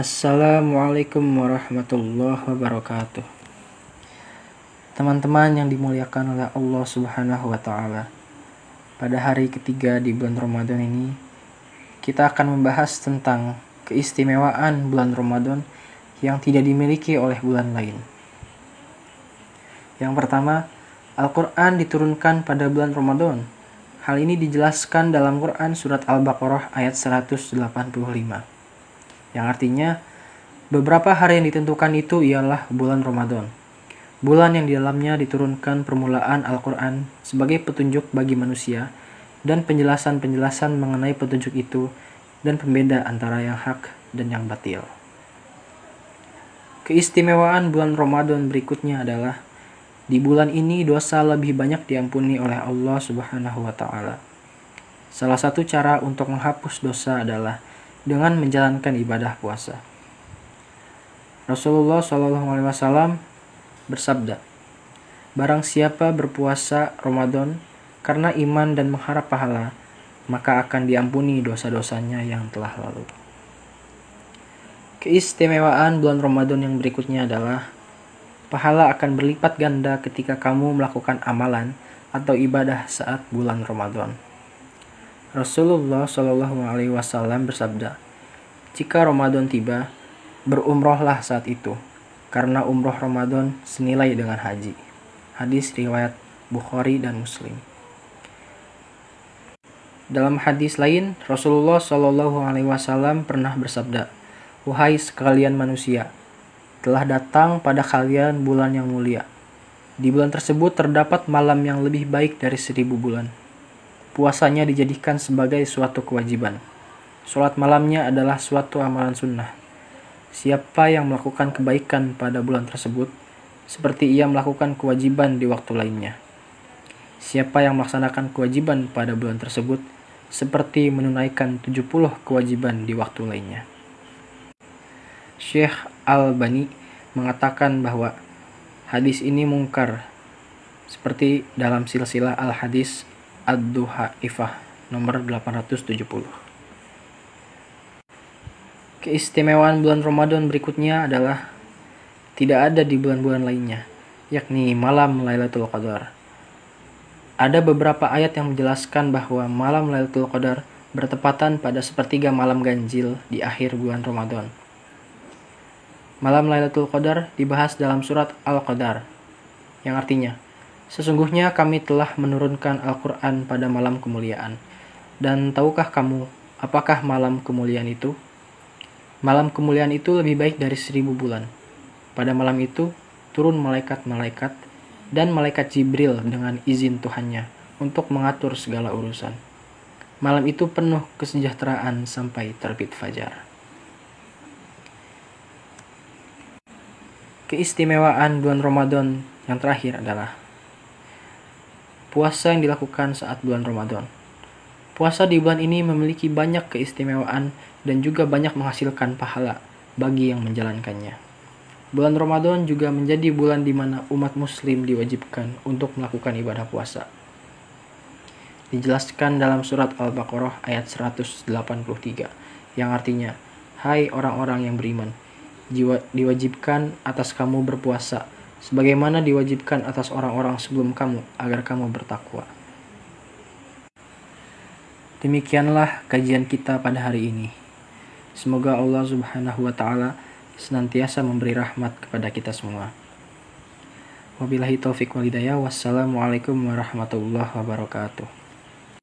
Assalamualaikum warahmatullahi wabarakatuh. Teman-teman yang dimuliakan oleh Allah Subhanahu wa taala. Pada hari ketiga di bulan Ramadan ini, kita akan membahas tentang keistimewaan bulan Ramadan yang tidak dimiliki oleh bulan lain. Yang pertama, Al-Quran diturunkan pada bulan Ramadan. Hal ini dijelaskan dalam Quran Surat Al-Baqarah ayat 185. Yang artinya, beberapa hari yang ditentukan itu ialah bulan Ramadan. Bulan yang di dalamnya diturunkan permulaan Al-Quran sebagai petunjuk bagi manusia dan penjelasan-penjelasan mengenai petunjuk itu dan pembeda antara yang hak dan yang batil. Keistimewaan bulan Ramadan berikutnya adalah di bulan ini dosa lebih banyak diampuni oleh Allah Subhanahu wa taala. Salah satu cara untuk menghapus dosa adalah dengan menjalankan ibadah puasa. Rasulullah Shallallahu alaihi wasallam bersabda, Barang siapa berpuasa Ramadan karena iman dan mengharap pahala, maka akan diampuni dosa-dosanya yang telah lalu. Keistimewaan bulan Ramadan yang berikutnya adalah pahala akan berlipat ganda ketika kamu melakukan amalan atau ibadah saat bulan Ramadan. Rasulullah Shallallahu Alaihi Wasallam bersabda, jika Ramadan tiba, berumrohlah saat itu karena umroh Ramadan senilai dengan haji. Hadis riwayat Bukhari dan Muslim. Dalam hadis lain, Rasulullah Shallallahu Alaihi Wasallam pernah bersabda, "Wahai sekalian manusia, telah datang pada kalian bulan yang mulia. Di bulan tersebut terdapat malam yang lebih baik dari seribu bulan. Puasanya dijadikan sebagai suatu kewajiban. Sholat malamnya adalah suatu amalan sunnah. Siapa yang melakukan kebaikan pada bulan tersebut, seperti ia melakukan kewajiban di waktu lainnya. Siapa yang melaksanakan kewajiban pada bulan tersebut, seperti menunaikan 70 kewajiban di waktu lainnya. Syekh Al-Bani mengatakan bahwa hadis ini mungkar, seperti dalam silsilah Al-Hadis Ad-Duha Ifah nomor 870. Keistimewaan bulan Ramadan berikutnya adalah tidak ada di bulan-bulan lainnya, yakni malam Lailatul Qadar. Ada beberapa ayat yang menjelaskan bahwa malam Lailatul Qadar bertepatan pada sepertiga malam ganjil di akhir bulan Ramadan. Malam Lailatul Qadar dibahas dalam surat Al-Qadar, yang artinya, Sesungguhnya kami telah menurunkan Al-Quran pada malam kemuliaan. Dan tahukah kamu, apakah malam kemuliaan itu? Malam kemuliaan itu lebih baik dari seribu bulan. Pada malam itu, turun malaikat-malaikat dan malaikat Jibril dengan izin Tuhannya untuk mengatur segala urusan. Malam itu penuh kesejahteraan sampai terbit fajar. Keistimewaan bulan Ramadan yang terakhir adalah puasa yang dilakukan saat bulan Ramadan. Puasa di bulan ini memiliki banyak keistimewaan dan juga banyak menghasilkan pahala bagi yang menjalankannya. Bulan Ramadan juga menjadi bulan di mana umat muslim diwajibkan untuk melakukan ibadah puasa. Dijelaskan dalam surat Al-Baqarah ayat 183 yang artinya, Hai orang-orang yang beriman, diwajibkan atas kamu berpuasa sebagaimana diwajibkan atas orang-orang sebelum kamu agar kamu bertakwa. Demikianlah kajian kita pada hari ini. Semoga Allah Subhanahu wa taala senantiasa memberi rahmat kepada kita semua. Wabillahi taufik wal hidayah. Wassalamualaikum warahmatullahi wabarakatuh.